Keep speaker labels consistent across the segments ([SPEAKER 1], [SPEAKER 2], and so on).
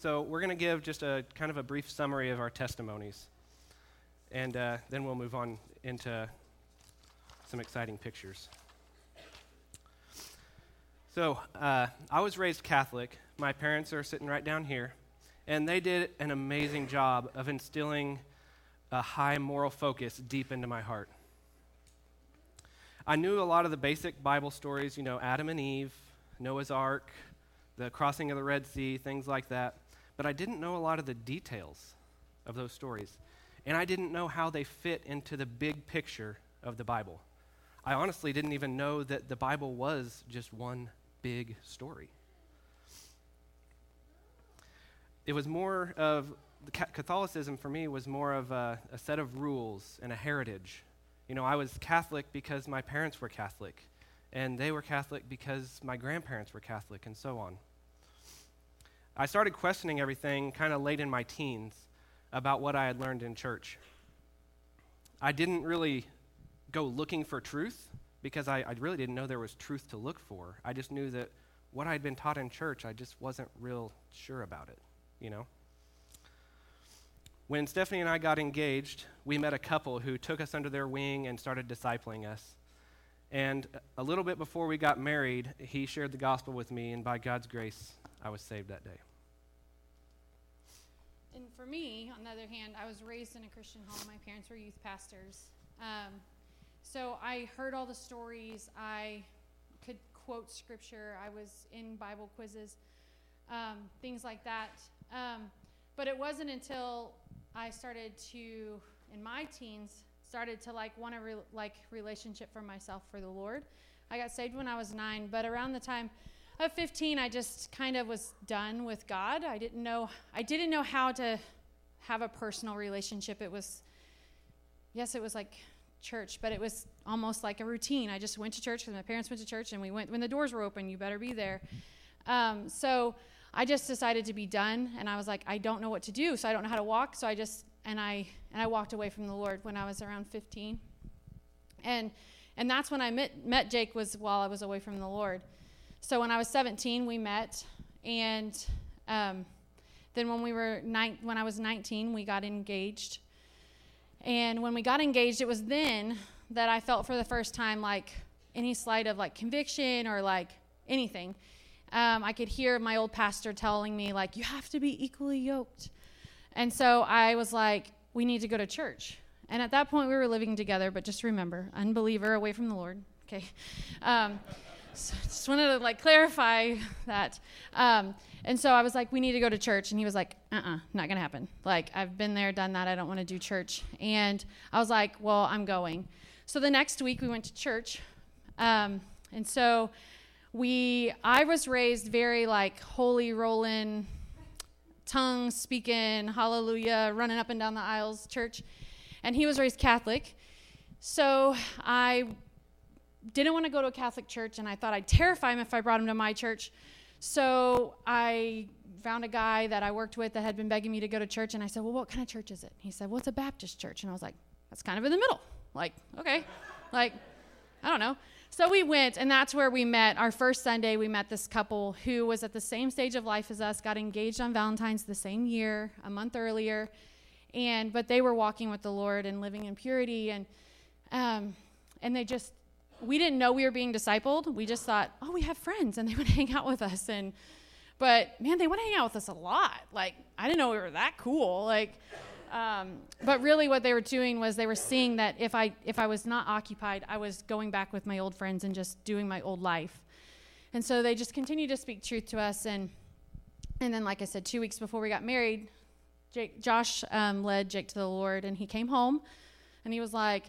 [SPEAKER 1] So we're going to give just a kind of a brief summary of our testimonies. And uh, then we'll move on into some exciting pictures. So uh, I was raised Catholic. My parents are sitting right down here. And they did an amazing job of instilling a high moral focus deep into my heart. I knew a lot of the basic Bible stories, you know, Adam and Eve, Noah's Ark, the crossing of the Red Sea, things like that. But I didn't know a lot of the details of those stories. And I didn't know how they fit into the big picture of the Bible. I honestly didn't even know that the Bible was just one big story. It was more of, Catholicism for me was more of a, a set of rules and a heritage. You know, I was Catholic because my parents were Catholic, and they were Catholic because my grandparents were Catholic, and so on. I started questioning everything kind of late in my teens about what I had learned in church. I didn't really go looking for truth because I, I, really didn't know there was truth to look for. I just knew that what I'd been taught in church, I just wasn't real sure about it, you know? When Stephanie and I got engaged, we met a couple who took us under their wing and started discipling us. And a little bit before we got married, he shared the gospel with me, and by God's grace, I was saved that day.
[SPEAKER 2] And for me, on the other hand, I was raised in a Christian home. My parents were youth pastors. Um, so I heard all the stories. I could quote scripture. I was in Bible quizzes, um, things like that. Um, but it wasn't until I started to, in my teens, started to like want a re- like relationship for myself for the Lord. I got saved when I was nine, but around the time of 15, I just kind of was done with God. I didn't know I didn't know how to have a personal relationship. It was yes, it was like church, but it was almost like a routine. I just went to church because my parents went to church, and we went when the doors were open. You better be there. Um, so I just decided to be done, and I was like, I don't know what to do, so I don't know how to walk. So I just and I and I walked away from the Lord when I was around 15, and and that's when I met met Jake was while I was away from the Lord. So when I was 17, we met, and um, then when we were when I was 19, we got engaged. And when we got engaged, it was then that I felt for the first time like any slight of like conviction or like anything. Um, I could hear my old pastor telling me like you have to be equally yoked, and so I was like, we need to go to church. And at that point, we were living together, but just remember, unbeliever away from the Lord. Okay. Um, so just wanted to like clarify that. Um, and so I was like, we need to go to church. And he was like, uh uh-uh, uh not going to happen. Like, I've been there, done that. I don't want to do church. And I was like, well, I'm going. So the next week we went to church. Um, and so we, I was raised very like holy rolling, tongue speaking, hallelujah, running up and down the aisles church. And he was raised Catholic. So I didn't want to go to a Catholic church, and I thought I'd terrify him if I brought him to my church. So I found a guy that I worked with that had been begging me to go to church, and I said, Well, what kind of church is it? He said, Well, it's a Baptist church. And I was like, That's kind of in the middle. Like, okay. like, I don't know. So we went, and that's where we met. Our first Sunday, we met this couple who was at the same stage of life as us, got engaged on Valentine's the same year, a month earlier, and but they were walking with the Lord and living in purity, and um, and they just we didn't know we were being discipled. We just thought, oh, we have friends and they would hang out with us. And, but man, they would hang out with us a lot. Like, I didn't know we were that cool. Like, um, but really what they were doing was they were seeing that if I, if I was not occupied, I was going back with my old friends and just doing my old life. And so they just continued to speak truth to us. And, and then, like I said, two weeks before we got married, Jake, Josh um, led Jake to the Lord and he came home and he was like,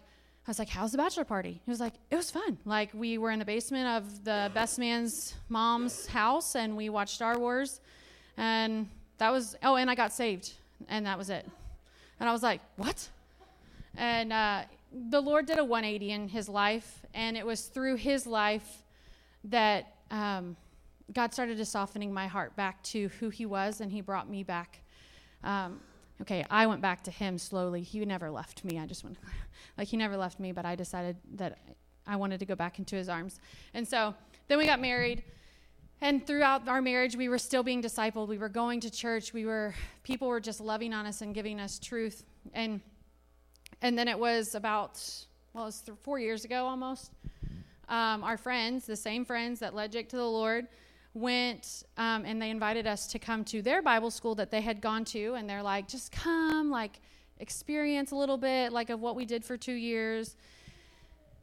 [SPEAKER 2] I was like, How's the bachelor party? He was like, It was fun. Like, we were in the basement of the best man's mom's house and we watched Star Wars. And that was, oh, and I got saved. And that was it. And I was like, What? And uh, the Lord did a 180 in his life. And it was through his life that um, God started to softening my heart back to who he was. And he brought me back. Um, okay, I went back to him slowly. He never left me. I just went, like, he never left me, but I decided that I wanted to go back into his arms. And so then we got married. and throughout our marriage, we were still being discipled. We were going to church. We were people were just loving on us and giving us truth. And and then it was about well, it was th- four years ago almost. Um, our friends, the same friends that led Jake to the Lord, went um, and they invited us to come to their Bible school that they had gone to, and they're like, just come, like experience a little bit, like of what we did for two years.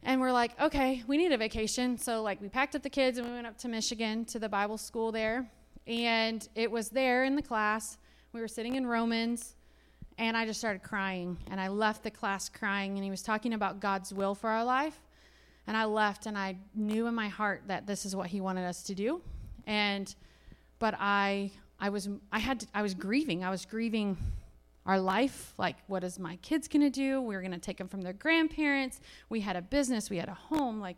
[SPEAKER 2] And we're like, okay, we need a vacation. So, like, we packed up the kids and we went up to Michigan to the Bible school there. And it was there in the class. We were sitting in Romans, and I just started crying. And I left the class crying. And he was talking about God's will for our life. And I left, and I knew in my heart that this is what he wanted us to do. And, but I, I was, I had, to, I was grieving. I was grieving our life like what is my kids going to do? We were going to take them from their grandparents. We had a business. We had a home. Like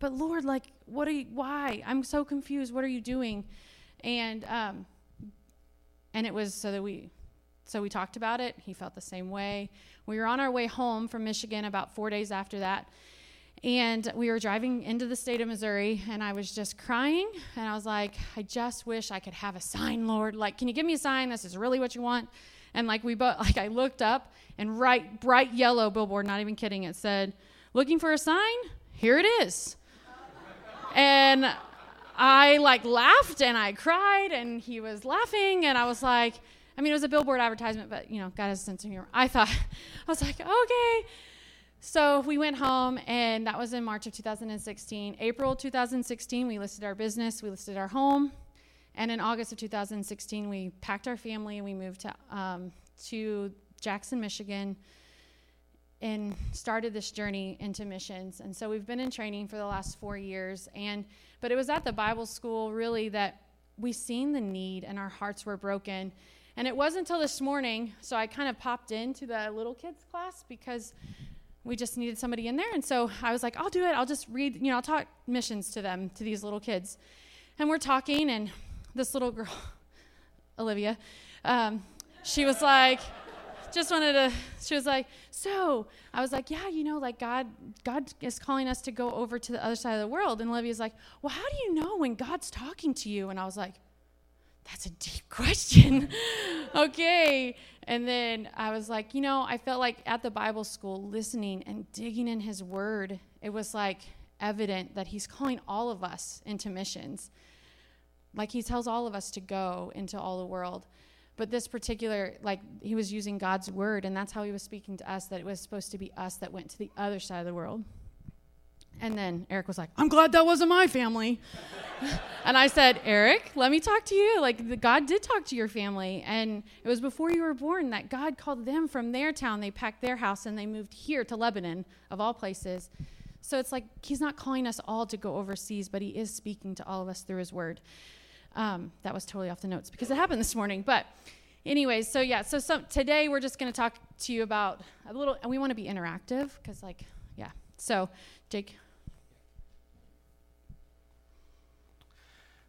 [SPEAKER 2] but lord like what are you why? I'm so confused. What are you doing? And um and it was so that we so we talked about it. He felt the same way. We were on our way home from michigan about four days after that and we were driving into the state of Missouri, and I was just crying. And I was like, I just wish I could have a sign, Lord. Like, can you give me a sign? This is really what you want and like we both like I looked up and right bright yellow billboard, not even kidding, it said, "Looking for a sign? Here it is." and I like laughed and I cried and he was laughing and I was like, I mean, it was a billboard advertisement, but you know, God has a sense of humor. I thought, I was like, okay. So we went home, and that was in March of 2016. April 2016, we listed our business, we listed our home, and in August of 2016, we packed our family and we moved to, um, to Jackson, Michigan, and started this journey into missions. And so we've been in training for the last four years. And but it was at the Bible school really that we seen the need and our hearts were broken. And it wasn't until this morning, so I kind of popped into the little kids class because we just needed somebody in there. And so I was like, I'll do it. I'll just read, you know, I'll talk missions to them, to these little kids. And we're talking, and this little girl, Olivia, um, she was like, just wanted to, she was like, so I was like, yeah, you know, like God, God is calling us to go over to the other side of the world. And Olivia's like, well, how do you know when God's talking to you? And I was like, that's a deep question. okay. And then I was like, you know, I felt like at the Bible school, listening and digging in his word, it was like evident that he's calling all of us into missions. Like he tells all of us to go into all the world. But this particular, like he was using God's word, and that's how he was speaking to us, that it was supposed to be us that went to the other side of the world. And then Eric was like, I'm glad that wasn't my family. and I said, Eric, let me talk to you. Like, the, God did talk to your family. And it was before you were born that God called them from their town. They packed their house and they moved here to Lebanon, of all places. So it's like He's not calling us all to go overseas, but He is speaking to all of us through His word. Um, that was totally off the notes because it happened this morning. But, anyways, so yeah, so some, today we're just going to talk to you about a little, and we want to be interactive because, like, yeah. So, Jake.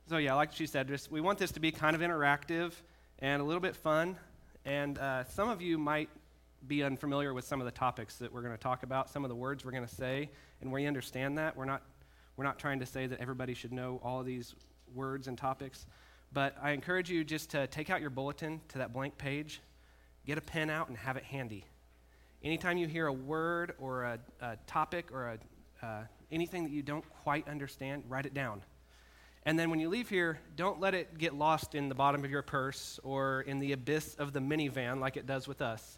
[SPEAKER 1] So yeah, like she said, just we want this to be kind of interactive and a little bit fun. And uh, some of you might be unfamiliar with some of the topics that we're going to talk about, some of the words we're going to say, and we understand that. We're not, we're not trying to say that everybody should know all of these words and topics. But I encourage you just to take out your bulletin to that blank page, get a pen out, and have it handy. Anytime you hear a word or a, a topic or a, uh, anything that you don't quite understand, write it down. And then when you leave here, don't let it get lost in the bottom of your purse or in the abyss of the minivan like it does with us.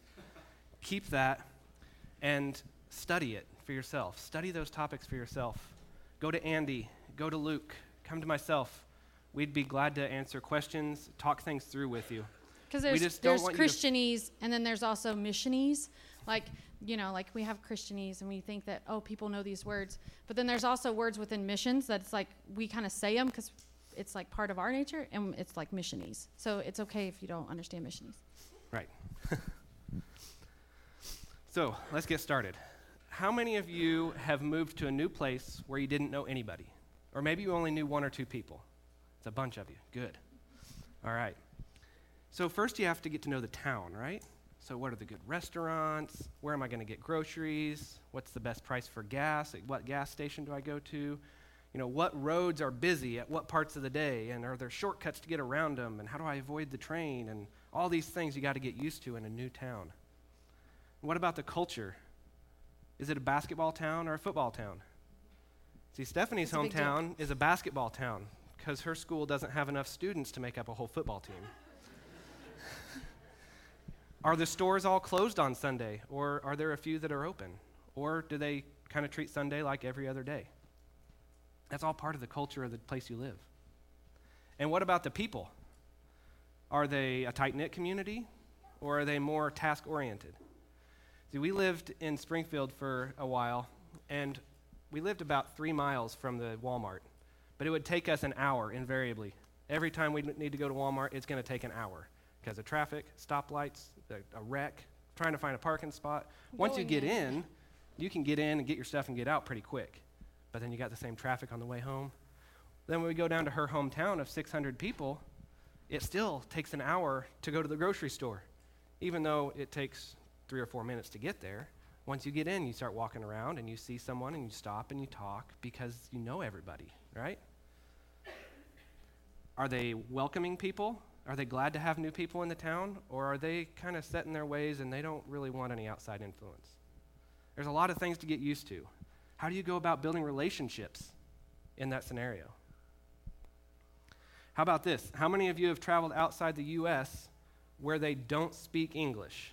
[SPEAKER 1] Keep that and study it for yourself. Study those topics for yourself. Go to Andy, go to Luke, come to myself. We'd be glad to answer questions, talk things through with you.
[SPEAKER 2] Because there's, there's Christianese and then there's also missionese. Like, you know, like we have Christianese and we think that, oh, people know these words. But then there's also words within missions that's like we kind of say them because it's like part of our nature and it's like missionese. So it's okay if you don't understand missionese.
[SPEAKER 1] Right. so let's get started. How many of you have moved to a new place where you didn't know anybody? Or maybe you only knew one or two people. It's a bunch of you. Good. All right. So, first you have to get to know the town, right? So, what are the good restaurants? Where am I going to get groceries? What's the best price for gas? At What gas station do I go to? You know, what roads are busy at what parts of the day, and are there shortcuts to get around them, and how do I avoid the train, and all these things you got to get used to in a new town. What about the culture? Is it a basketball town or a football town? See, Stephanie's hometown is a basketball town because her school doesn't have enough students to make up a whole football team. Are the stores all closed on Sunday, or are there a few that are open? Or do they kind of treat Sunday like every other day? That's all part of the culture of the place you live. And what about the people? Are they a tight knit community, or are they more task oriented? See, we lived in Springfield for a while, and we lived about three miles from the Walmart, but it would take us an hour invariably. Every time we need to go to Walmart, it's going to take an hour because of traffic, stoplights, a, a, wreck, trying to find a parking spot. Once you oh, get in. in, you can get in and get your stuff and get out pretty quick. But then you got the same traffic on the way home. Then when we go down to her hometown of 600 people, it still takes an hour to go to the grocery store, even though it takes three or four minutes to get there. Once you get in, you start walking around and you see someone and you stop and you talk because you know everybody, right? Are they welcoming people? Are they glad to have new people in the town? Or are they kind of set in their ways and they don't really want any outside influence? There's a lot of things to get used to. How do you go about building relationships in that scenario? How about this? How many of you have traveled outside the U.S. where they don't speak English?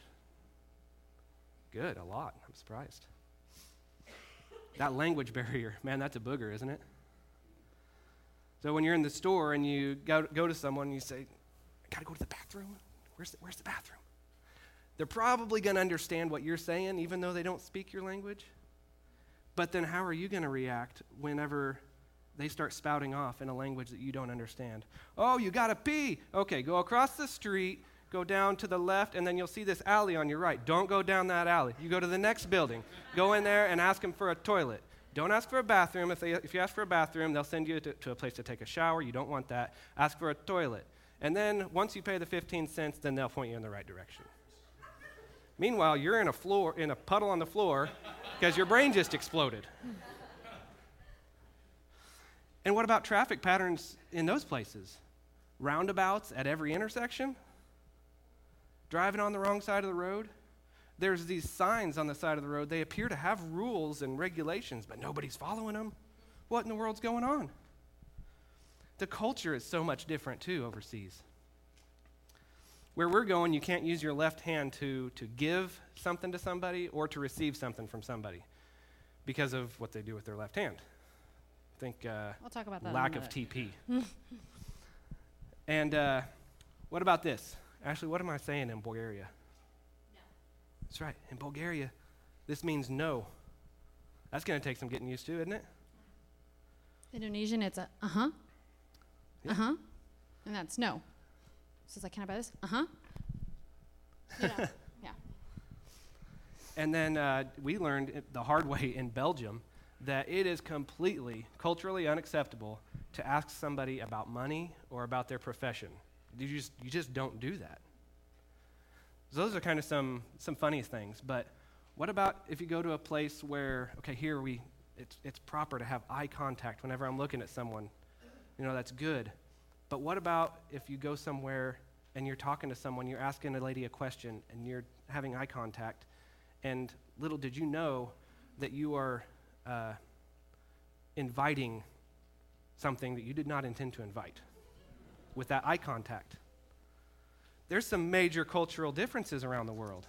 [SPEAKER 1] Good, a lot. I'm surprised. That language barrier, man, that's a booger, isn't it? So when you're in the store and you go, go to someone and you say, I got to go to the bathroom. Where's the, where's the bathroom? They're probably to understand what you're saying, even though they don't speak your language. But then how are you to react whenever they start spouting off in a language that you don't understand? Oh, you got to pee. Okay, go across the street go down to the left, and then you'll see this alley on your right. Don't go down that alley. You go to the next building. Go in there and ask them for a toilet. Don't ask for a bathroom. If, they, if you ask for a bathroom, they'll send you to, to a place to take a shower. You don't want that. Ask for a toilet. And then once you pay the 15 cents, then they'll point you in the right direction. Meanwhile, you're in a floor in a puddle on the floor because your brain just exploded. And what about traffic patterns in those places? Roundabouts at every intersection? driving on the wrong side of the road. There's these signs on the side of the road. They appear to have rules and regulations, but nobody's following them. What in the world's going on? The culture is so much different, too, overseas. Where we're going, you can't use your left hand to, to give something to somebody or to receive something from somebody because of what they do with their left hand. I think uh,
[SPEAKER 2] will talk about that
[SPEAKER 1] lack of TP. and uh, what about this? Actually, what am I saying in Bulgaria? No. That's right. In Bulgaria, this means no. That's going to take some getting used to, isn't it?
[SPEAKER 2] Indonesian, it's a uh huh. Yeah. Uh huh. And that's no. So it's like, can I buy this? Uh huh. Yeah. yeah.
[SPEAKER 1] And then uh, we learned the hard way in Belgium that it is completely culturally unacceptable to ask somebody about money or about their profession. You just, you just don't do that. So those are kind of some, some funny things. But what about if you go to a place where, okay, here we, it's, it's proper to have eye contact whenever I'm looking at someone? You know, that's good. But what about if you go somewhere and you're talking to someone, you're asking a lady a question, and you're having eye contact, and little did you know that you are uh, inviting something that you did not intend to invite? with that eye contact. There's some major cultural differences around the world.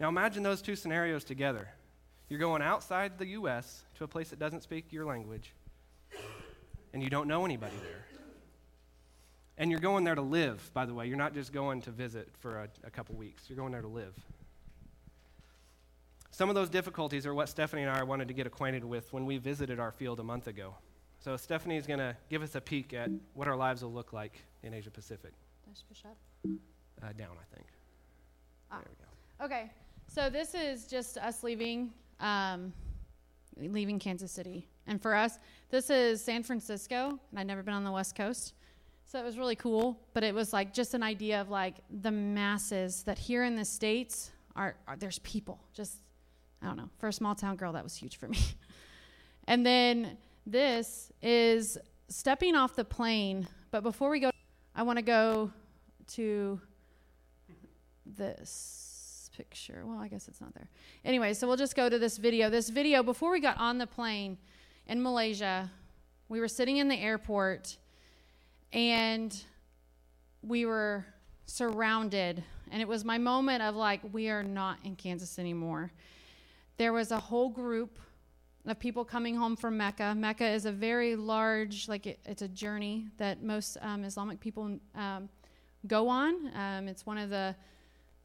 [SPEAKER 1] Now imagine those two scenarios together. You're going outside the U.S. to a place that doesn't speak your language, and you don't know anybody there. And you're going there to live, by the way. You're not just going to visit for a, a couple weeks, you're going there to live. Some of those difficulties are what Stephanie and I wanted to get acquainted with when we visited our field a month ago. So Stephanie is going to give us a peek at what our lives will look like in Asia Pacific.
[SPEAKER 2] push up?
[SPEAKER 1] Uh, down, I think.
[SPEAKER 2] Ah. There we go. Okay, so this is just us leaving, um, leaving Kansas City, and for us, this is San Francisco, and I'd never been on the West Coast, so it was really cool. But it was like just an idea of like the masses that here in the states are, are there's people. Just I don't know. For a small town girl, that was huge for me. And then this is stepping off the plane. But before we go, I want to go to this picture. Well, I guess it's not there. Anyway, so we'll just go to this video. This video, before we got on the plane in Malaysia, we were sitting in the airport and we were surrounded. And it was my moment of like, we are not in Kansas anymore. There was a whole group of people coming home from Mecca. Mecca is a very large, like, it, it's a journey that most um, Islamic people um, go on. Um, it's one of the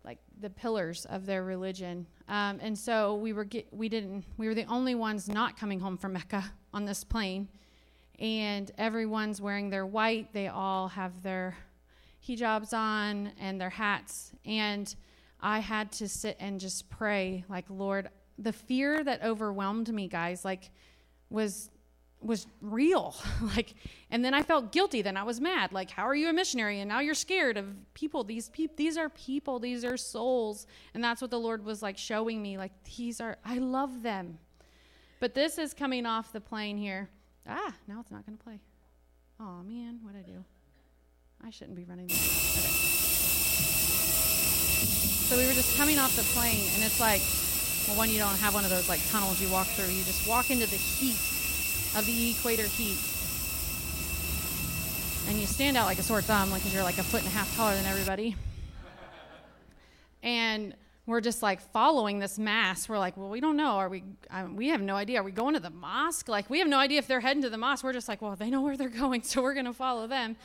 [SPEAKER 2] like the pillars of their religion. Um, and so we were get, we didn't we were the only ones not coming home from Mecca on this plane, and everyone's wearing their white. They all have their hijabs on and their hats. And I had to sit and just pray, like Lord, the fear that overwhelmed me, guys, like was was real. Like and then i felt guilty then i was mad. Like how are you a missionary? And now you're scared of people. These people these are people these are souls. And that's what the lord was like showing me. Like these are i love them. But this is coming off the plane here. Ah now it's not going to play. Oh man what i do. I shouldn't be running this. Okay. So we were just coming off the plane and it's like well one you don't have one of those like tunnels you walk through. You just walk into the heat of the equator heat. And you stand out like a sore thumb, like because you're like a foot and a half taller than everybody. and we're just like following this mass. We're like, well, we don't know. Are we? Um, we have no idea. Are we going to the mosque? Like, we have no idea if they're heading to the mosque. We're just like, well, they know where they're going, so we're going to follow them.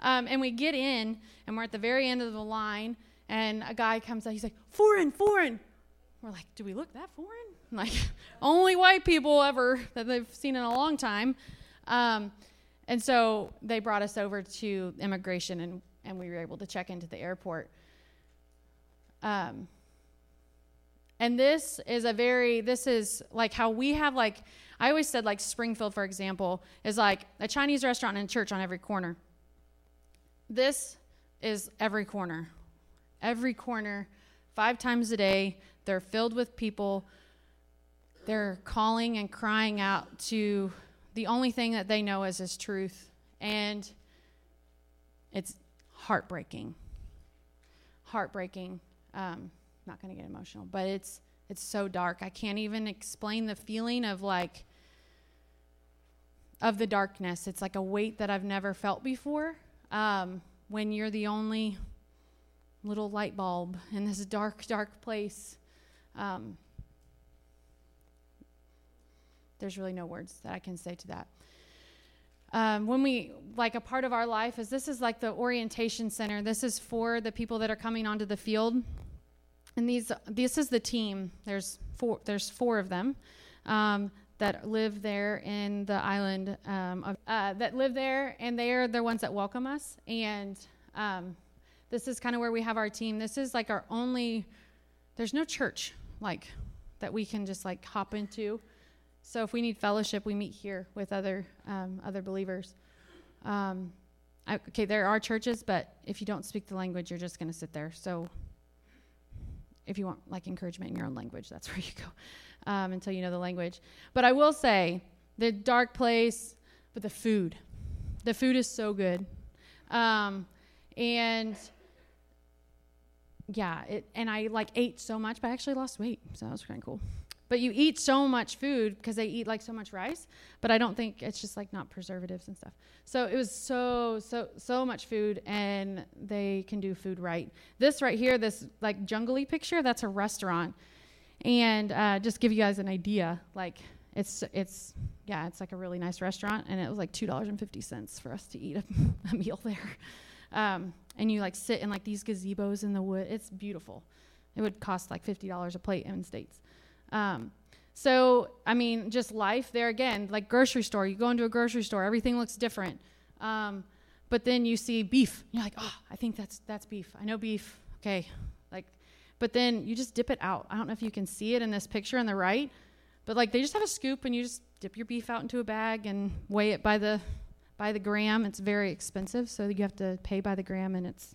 [SPEAKER 2] Um, and we get in, and we're at the very end of the line, and a guy comes out. He's like, foreign, foreign. We're like, do we look that foreign? Like, only white people ever that they've seen in a long time. Um, and so they brought us over to immigration, and, and we were able to check into the airport. Um, and this is a very, this is like how we have, like, I always said, like, Springfield, for example, is like a Chinese restaurant and church on every corner. This is every corner. Every corner, five times a day, they're filled with people. They're calling and crying out to the only thing that they know is His truth. And it's heartbreaking. Heartbreaking. Um, not going to get emotional, but it's it's so dark. I can't even explain the feeling of like of the darkness. It's like a weight that I've never felt before. Um, when you're the only little light bulb in this dark, dark place. Um, there's really no words that I can say to that. Um, when we like a part of our life is this is like the orientation center. This is for the people that are coming onto the field, and these this is the team. There's four. There's four of them. Um, that live there in the island um, of, uh, that live there, and they are the ones that welcome us. And um, this is kind of where we have our team. This is like our only. There's no church like that we can just like hop into. So if we need fellowship, we meet here with other um, other believers. Um, I, okay, there are churches, but if you don't speak the language, you're just going to sit there. So if you want like encouragement in your own language, that's where you go um, until you know the language. But I will say the dark place, but the food, the food is so good, um, and yeah, it, and I like ate so much, but I actually lost weight, so that was kind of cool. But you eat so much food because they eat like so much rice, but I don't think it's just like not preservatives and stuff. So it was so so so much food, and they can do food right. This right here, this like jungly picture, that's a restaurant, and uh, just give you guys an idea, like it's it's yeah, it's like a really nice restaurant, and it was like two dollars and fifty cents for us to eat a, a meal there. Um, and you like sit in like these gazebos in the wood. It's beautiful. It would cost like fifty dollars a plate in states. Um, so I mean, just life there again, like grocery store. You go into a grocery store, everything looks different. Um, but then you see beef. You're like, oh, I think that's that's beef. I know beef. Okay, like, but then you just dip it out. I don't know if you can see it in this picture on the right, but like they just have a scoop and you just dip your beef out into a bag and weigh it by the by the gram. It's very expensive, so you have to pay by the gram, and it's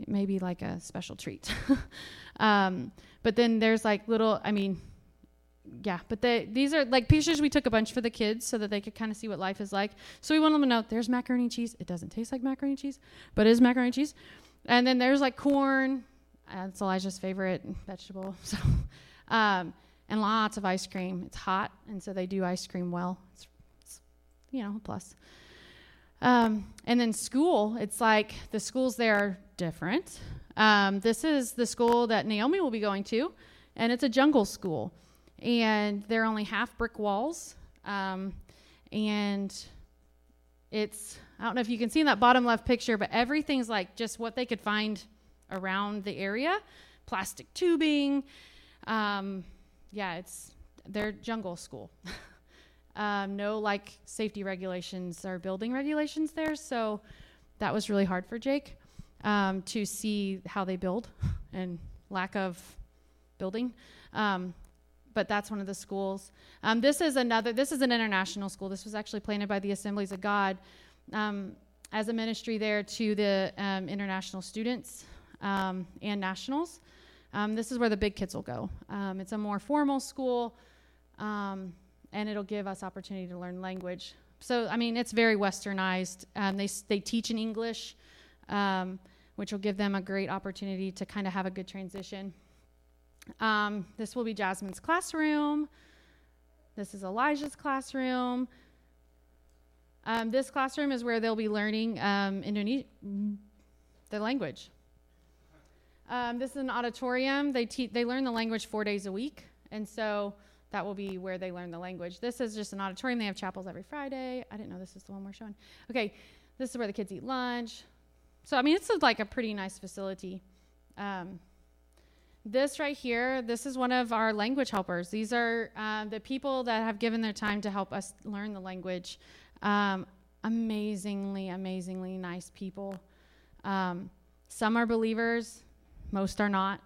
[SPEAKER 2] it may be like a special treat. um, but then there's like little, I mean, yeah, but they these are like pictures we took a bunch for the kids so that they could kind of see what life is like. So we want them to know there's macaroni and cheese. It doesn't taste like macaroni and cheese, but it is macaroni and cheese. And then there's like corn. That's Elijah's favorite vegetable. So, um, and lots of ice cream. It's hot, and so they do ice cream well. It's, it's you know a plus. Um, and then school. It's like the schools there are different. Um, this is the school that Naomi will be going to, and it's a jungle school and they're only half brick walls. Um, and it's, I don't know if you can see in that bottom left picture, but everything's like just what they could find around the area plastic tubing. Um, yeah, it's their jungle school. um, no like safety regulations or building regulations there. So that was really hard for Jake um, to see how they build and lack of building. Um, but that's one of the schools. Um, this is another. This is an international school. This was actually planted by the Assemblies of God um, as a ministry there to the um, international students um, and nationals. Um, this is where the big kids will go. Um, it's a more formal school, and it'll give us opportunity to learn language. So I mean, it's very westernized. they they teach in English, which will give them a great opportunity to kind of have a good transition. Um, this will be Jasmine's classroom. This is Elijah's classroom. Um, this classroom is where they'll be learning um, Indonesian, the language. Um, this is an auditorium. They te- they learn the language four days a week, and so that will be where they learn the language. This is just an auditorium. They have chapels every Friday. I didn't know this is the one we're showing. Okay, this is where the kids eat lunch. So I mean, it's like a pretty nice facility. Um, this right here, this is one of our language helpers. These are uh, the people that have given their time to help us learn the language. Um, amazingly, amazingly nice people. Um, some are believers, most are not.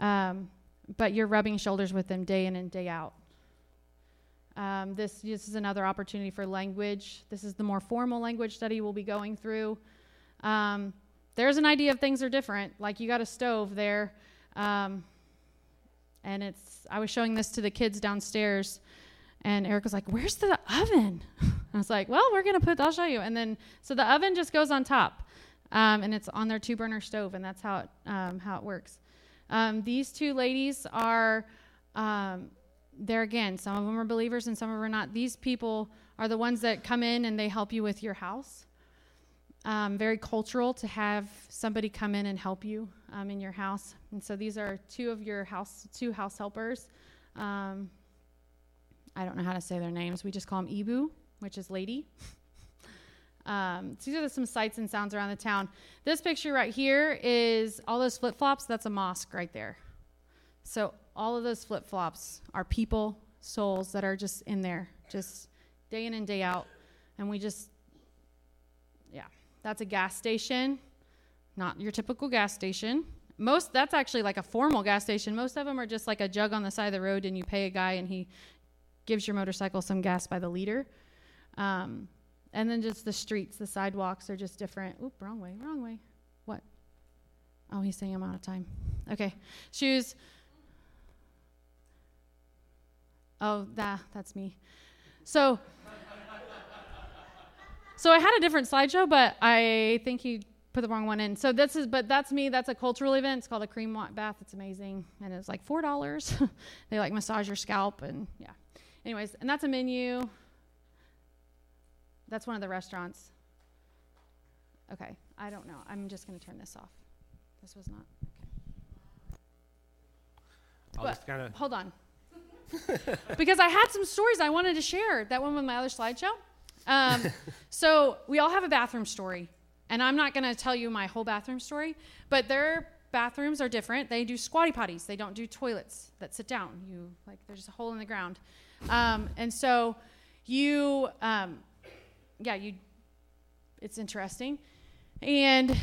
[SPEAKER 2] Um, but you're rubbing shoulders with them day in and day out. Um, this, this is another opportunity for language. This is the more formal language study we'll be going through. Um, there's an idea of things are different. Like you got a stove there. Um, and it's, I was showing this to the kids downstairs, and Eric was like, Where's the oven? I was like, Well, we're to put, I'll show you. And then, so the oven just goes on top, um, and it's on their two burner stove, and that's how it, um, how it works. Um, these two ladies are, um, there again, some of them are believers and some of them are not. These people are the ones that come in and they help you with your house. Um, very cultural to have somebody come in and help you um, in your house. And so these are two of your house, two house helpers. Um, I don't know how to say their names. We just call them Ibu, which is lady. Um, so these are some sights and sounds around the town. This picture right here is all those flip flops. That's a mosque right there. So all of those flip flops are people, souls that are just in there, just day in and day out. And we just, that's a gas station not your typical gas station. Most that's actually like a formal gas station. Most of them are just like a jug on the side of the road, and you pay a guy, and he gives your motorcycle some gas by the liter. Um, and then just the streets, the sidewalks are just different. Oop, wrong way, wrong way. What? Oh, he's saying I'm out of time. Okay, shoes. Oh, that that's me. So. So I had a different slideshow, but I think he put the wrong one in. So this is, but that's me. That's a cultural event. It's called a cream bath. It's amazing, and it's like four dollars. they like massage your scalp, and yeah. Anyways, and that's a menu. That's one of the restaurants. Okay, I don't know. I'm just gonna turn this off. This was not.
[SPEAKER 1] I'll
[SPEAKER 2] But
[SPEAKER 1] just kind of.
[SPEAKER 2] Hold on. because I had some stories I wanted to share. That one with my other slideshow. Um, so we all have a bathroom story. And I'm not going to tell you my whole bathroom story, but their bathrooms are different. They do squatty potties. They don't do toilets that sit down. You like there's a hole in the ground, um, and so you, um, yeah, you. It's interesting, and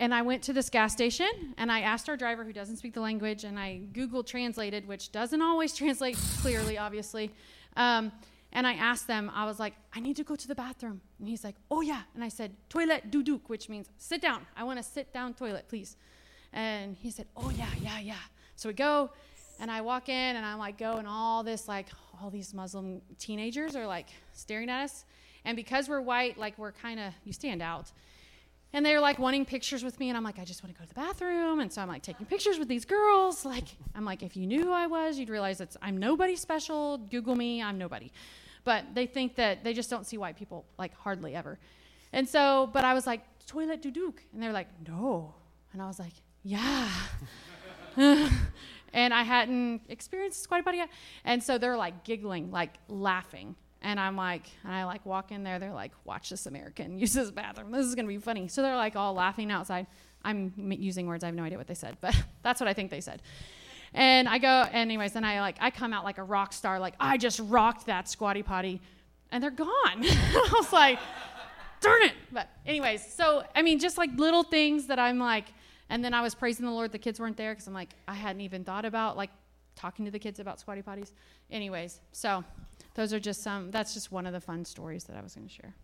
[SPEAKER 2] and I went to this gas station and I asked our driver who doesn't speak the language, and I Google translated, which doesn't always translate clearly, obviously. Um, and I asked them, I was like, I need to go to the bathroom. And he's like, Oh, yeah. And I said, Toilet duduk, which means sit down. I want to sit down toilet, please. And he said, Oh, yeah, yeah, yeah. So we go, And I walk in and I'm like, go, and all this, like, all these Muslim teenagers are like staring at us. And because we're white, like, we're kind of, you stand out. And they're like wanting pictures with me, and I'm like, I just want to go to the bathroom. And so I'm like taking pictures with these girls. Like, I'm like, if you knew who I was, you'd realize that I'm nobody special. Google me, I'm nobody. But they think that they just don't see white people like hardly ever. And so, but I was like, toilet du duduk. And they're like, no. And I was like, yeah. and I hadn't experienced squatty potty yet. And so they're like giggling, like laughing. And I'm like, and I like walk in there. They're like, watch this American use this bathroom. This is gonna be funny. So they're like all laughing outside. I'm using words. I have no idea what they said, but that's what I think they said. And I go, anyways, then I like, I come out like a rock star. Like I just rocked that squatty potty, and they're gone. I was like, darn it. But anyways, so I mean, just like little things that I'm like, and then I was praising the Lord. The kids weren't there because I'm like, I hadn't even thought about like talking to the kids about squatty potties. Anyways, so those are just some, that's just one of the fun stories that I was going to share.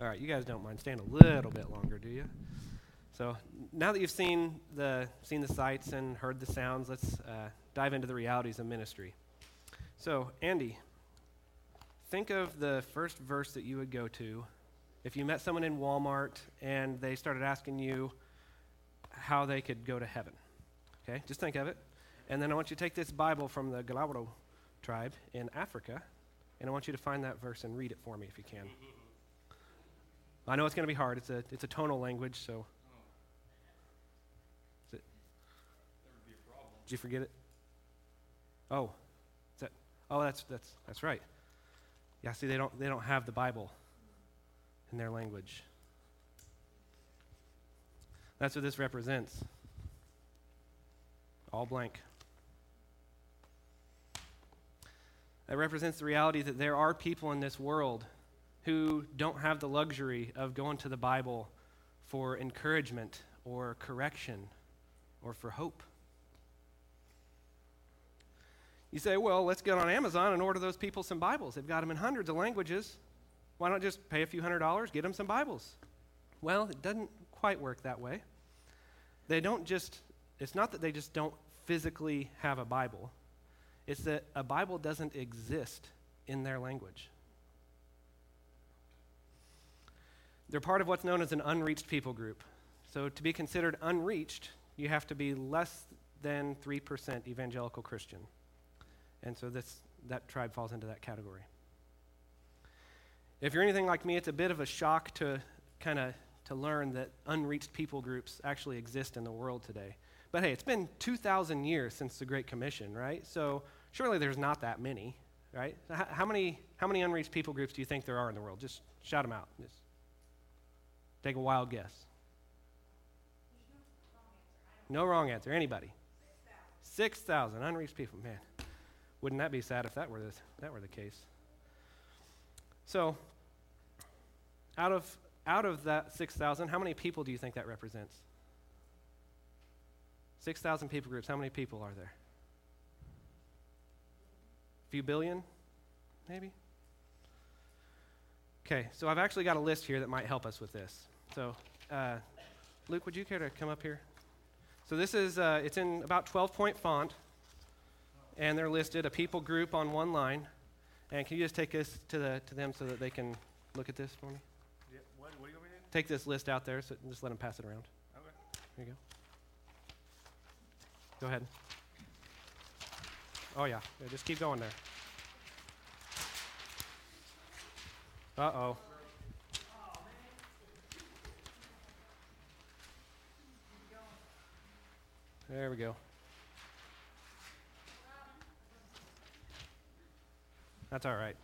[SPEAKER 1] All right, you guys don't mind staying a little bit longer, do you? So now that you've seen the, seen the sights and heard the sounds, let's uh, dive into the realities of ministry. So, Andy, think of the first verse that you would go to if you met someone in Walmart and they started asking you how they could go to heaven. Okay, just think of it. And then I want you to take this Bible from the Galabro tribe in Africa, and I want you to find that verse and read it for me if you can. I know it's going to be hard. It's a, it's a tonal language, so. Is it? Did you forget it? Oh, that? Oh, that's that's that's right. Yeah, see, they don't they don't have the Bible in their language. That's what this represents. All blank. That represents the reality that there are people in this world who don't have the luxury of going to the Bible for encouragement or correction or for hope. You say, well, let's get on Amazon and order those people some Bibles. They've got them in hundreds of languages. Why not just pay a few hundred dollars, get them some Bibles? Well, it doesn't quite work that way. They don't just, it's not that they just don't physically have a Bible, it's that a Bible doesn't exist in their language. They're part of what's known as an unreached people group. So, to be considered unreached, you have to be less than 3% evangelical Christian. And so, this, that tribe falls into that category. If you're anything like me, it's a bit of a shock to kind of to learn that unreached people groups actually exist in the world today. But hey, it's been 2,000 years since the Great Commission, right? So surely there's not that many, right? How, how, many, how many unreached people groups do you think there are in the world? Just shout them out. Just take a wild guess. No wrong answer. Anybody? 6,000 unreached people. Man, wouldn't that be sad if that were the, that were the case? So, out of, out of that 6,000, how many people do you think that represents? 6,000 people groups, how many people are there? A few billion, maybe? Okay, so I've actually got a list here that might help us with this. So, uh, Luke, would you care to come up here? So this is, uh, it's in about 12 point font, and they're listed, a people group on one line. And can you just take this to, the, to them so that they can look at this for me?
[SPEAKER 3] Yeah, what, what do you want me to do?
[SPEAKER 1] Take this list out there, so just let them pass it around.
[SPEAKER 3] Okay.
[SPEAKER 1] Here you go. Go ahead. Oh, yeah. yeah just keep going there. Uh oh. There we go. That's all right.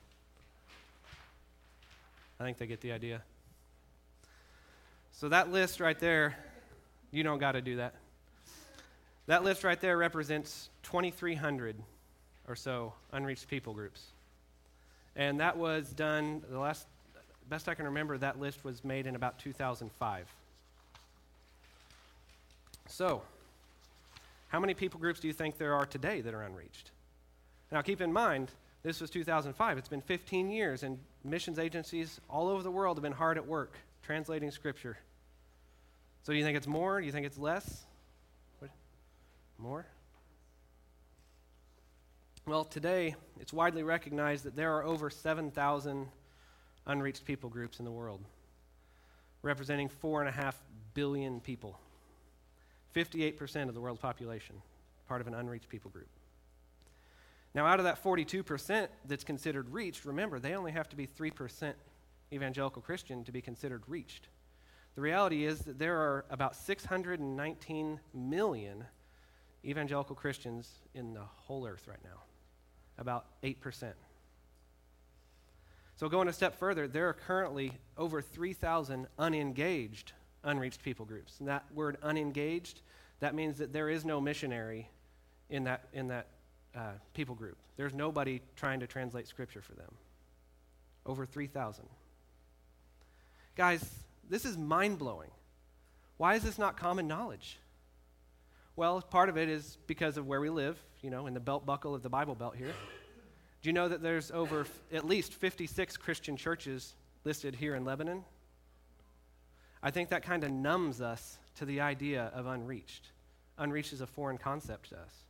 [SPEAKER 1] I think they get the idea. So, that list right there, you don't got to do that. That list right there represents 2,300 or so unreached people groups. And that was done, the last, best I can remember, that list was made in about 2005. So, how many people groups do you think there are today that are unreached? Now, keep in mind, this was 2005. It's been 15 years, and missions agencies all over the world have been hard at work translating Scripture. So, do you think it's more? Do you think it's less? More? Well, today, it's widely recognized that there are over 7,000 unreached people groups in the world, representing 4.5 billion people. 58% of the world's population, part of an unreached people group. Now, out of that 42% that's considered reached, remember, they only have to be 3% evangelical Christian to be considered reached. The reality is that there are about 619 million evangelical Christians in the whole earth right now, about 8%. So, going a step further, there are currently over 3,000 unengaged, unreached people groups. And that word unengaged, that means that there is no missionary in that, in that uh, people group. There's nobody trying to translate scripture for them. Over 3,000. Guys, this is mind blowing. Why is this not common knowledge? Well, part of it is because of where we live, you know, in the belt buckle of the Bible Belt here. Do you know that there's over f- at least 56 Christian churches listed here in Lebanon? I think that kind of numbs us to the idea of unreached. Unreached is a foreign concept to us.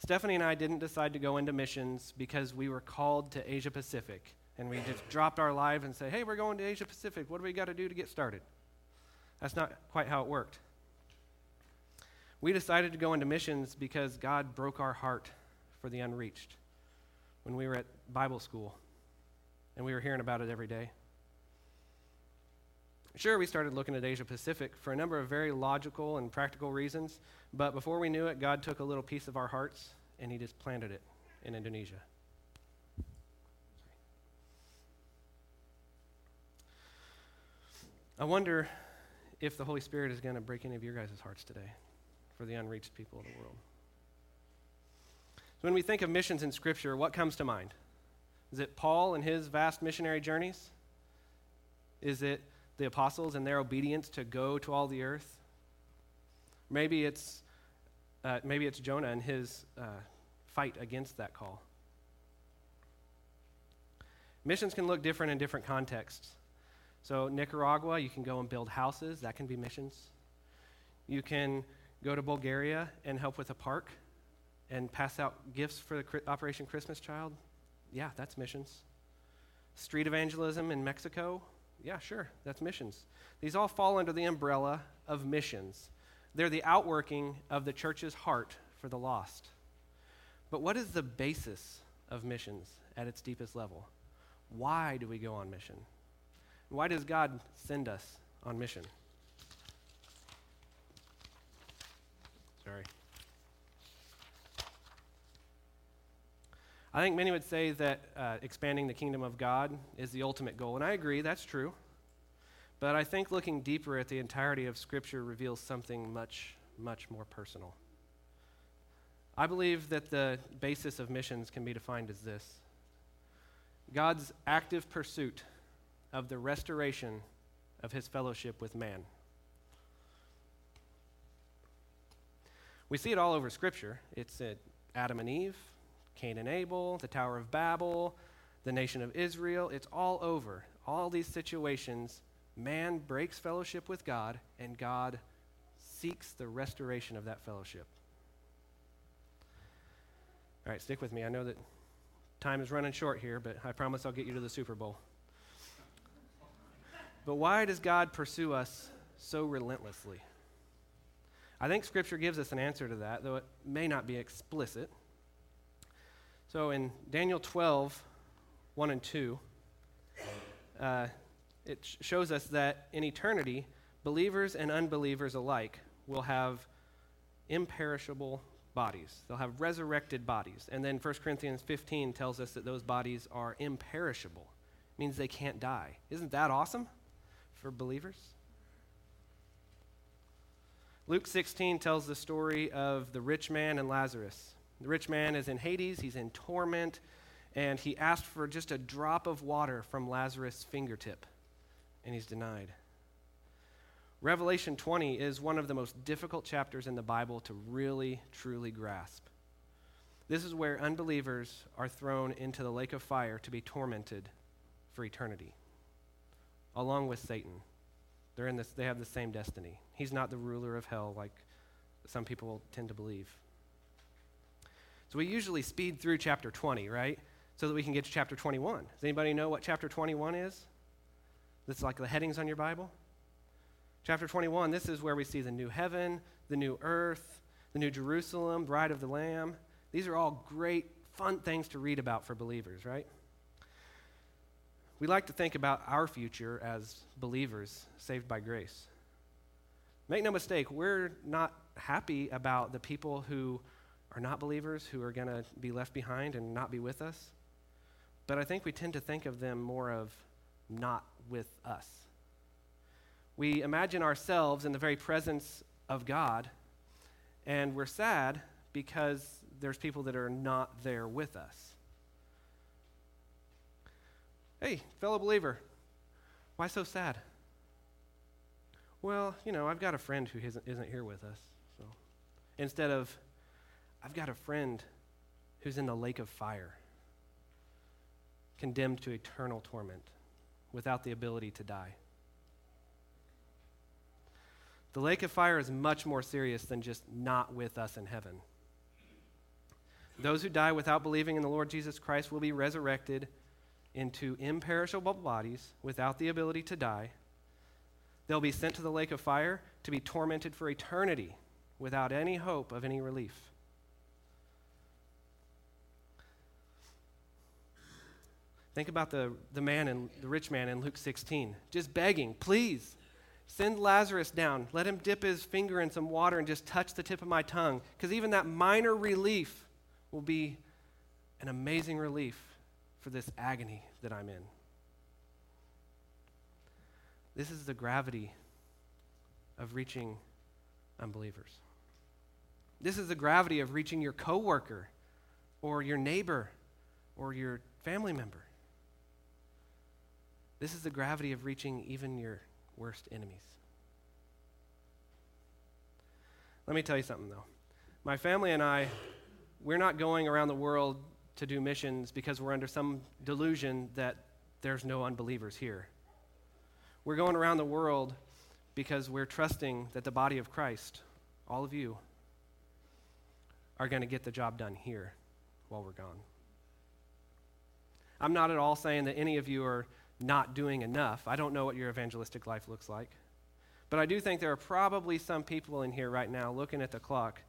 [SPEAKER 1] Stephanie and I didn't decide to go into missions because we were called to Asia Pacific and we just dropped our lives and say, hey, we're going to Asia Pacific. What do we got to do to get started? That's not quite how it worked. We decided to go into missions because God broke our heart for the unreached when we were at Bible school and we were hearing about it every day. Sure, we started looking at Asia Pacific for a number of very logical and practical reasons, but before we knew it, God took a little piece of our hearts and He just planted it in Indonesia. I wonder if the Holy Spirit is going to break any of your guys' hearts today for the unreached people of the world. So when we think of missions in Scripture, what comes to mind? Is it Paul and his vast missionary journeys? Is it the apostles and their obedience to go to all the earth? Maybe it's, uh, maybe it's Jonah and his uh, fight against that call. Missions can look different in different contexts. So, Nicaragua, you can go and build houses, that can be missions. You can go to Bulgaria and help with a park and pass out gifts for the Operation Christmas Child. Yeah, that's missions. Street evangelism in Mexico. Yeah, sure, that's missions. These all fall under the umbrella of missions. They're the outworking of the church's heart for the lost. But what is the basis of missions at its deepest level? Why do we go on mission? Why does God send us on mission? Sorry. I think many would say that uh, expanding the kingdom of God is the ultimate goal, and I agree, that's true. But I think looking deeper at the entirety of Scripture reveals something much, much more personal. I believe that the basis of missions can be defined as this God's active pursuit of the restoration of his fellowship with man. We see it all over Scripture. It's at Adam and Eve, Cain and Abel, the Tower of Babel, the nation of Israel. It's all over. All these situations, man breaks fellowship with God, and God seeks the restoration of that fellowship. All right, stick with me. I know that time is running short here, but I promise I'll get you to the Super Bowl. But why does God pursue us so relentlessly? I think Scripture gives us an answer to that, though it may not be explicit. So in Daniel 12, 1 and 2, uh, it sh- shows us that in eternity, believers and unbelievers alike will have imperishable bodies. They'll have resurrected bodies. And then 1 Corinthians 15 tells us that those bodies are imperishable. It means they can't die. Isn't that awesome for believers? Luke 16 tells the story of the rich man and Lazarus. The rich man is in Hades, he's in torment, and he asked for just a drop of water from Lazarus' fingertip, and he's denied. Revelation 20 is one of the most difficult chapters in the Bible to really, truly grasp. This is where unbelievers are thrown into the lake of fire to be tormented for eternity, along with Satan. They're in this, they have the same destiny. He's not the ruler of hell like some people tend to believe. So we usually speed through chapter 20, right? So that we can get to chapter 21. Does anybody know what chapter 21 is? That's like the headings on your Bible. Chapter 21, this is where we see the new heaven, the new earth, the new Jerusalem, bride of the Lamb. These are all great, fun things to read about for believers, right? We like to think about our future as believers saved by grace. Make no mistake, we're not happy about the people who are not believers, who are going to be left behind and not be with us. But I think we tend to think of them more of not with us. We imagine ourselves in the very presence of God, and we're sad because there's people that are not there with us. Hey, fellow believer, why so sad? Well, you know, I've got a friend who isn't, isn't here with us. So instead of, I've got a friend who's in the lake of fire, condemned to eternal torment without the ability to die. The lake of fire is much more serious than just not with us in heaven. Those who die without believing in the Lord Jesus Christ will be resurrected into imperishable bodies without the ability to die. They'll be sent to the lake of fire to be tormented for eternity without any hope of any relief. Think about the, the man and the rich man in Luke 16, just begging, please, send Lazarus down. Let him dip his finger in some water and just touch the tip of my tongue. Because even that minor relief will be an amazing relief for this agony that I'm in. This is the gravity of reaching unbelievers. This is the gravity of reaching your coworker or your neighbor or your family member. This is the gravity of reaching even your worst enemies. Let me tell you something, though. My family and I, we're not going around the world to do missions because we're under some delusion that there's no unbelievers here. We're going around the world because we're trusting that the body of Christ, all of you, are going to get the job done here while we're gone. I'm not at all saying that any of you are not doing enough. I don't know what your evangelistic life looks like. But I do think there are probably some people in here right now looking at the clock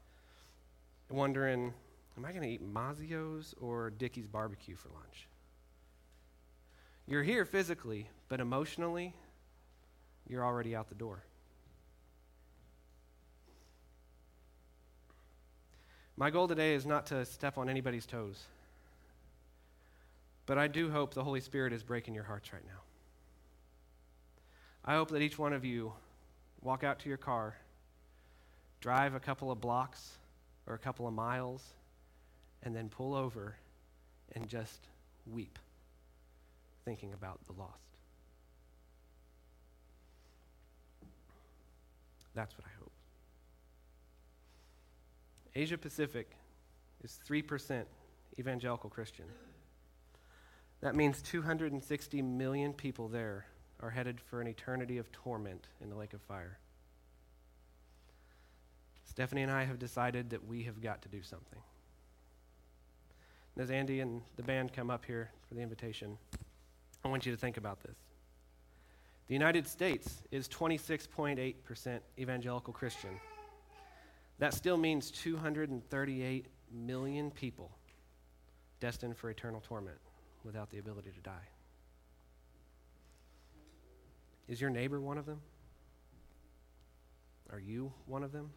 [SPEAKER 1] wondering, am I going to eat Mazzio's or Dickey's barbecue for lunch? You're here physically, but emotionally, you're already out the door. My goal today is not to step on anybody's toes. But I do hope the Holy Spirit is breaking your hearts right now. I hope that each one of you walk out to your car, drive a couple of blocks or a couple of miles, and then pull over and just weep, thinking about the lost. That's what I hope. Asia Pacific is 3% evangelical Christian. That means 260 million people there are headed for an eternity of torment in the lake of fire. Stephanie and I have decided that we have got to do something. And as Andy and the band come up here for the invitation, I want you to think about this. The United States is 26.8% evangelical Christian. That still means 238 million people destined for eternal torment without the ability to die. Is your neighbor one of them? Are you one of them?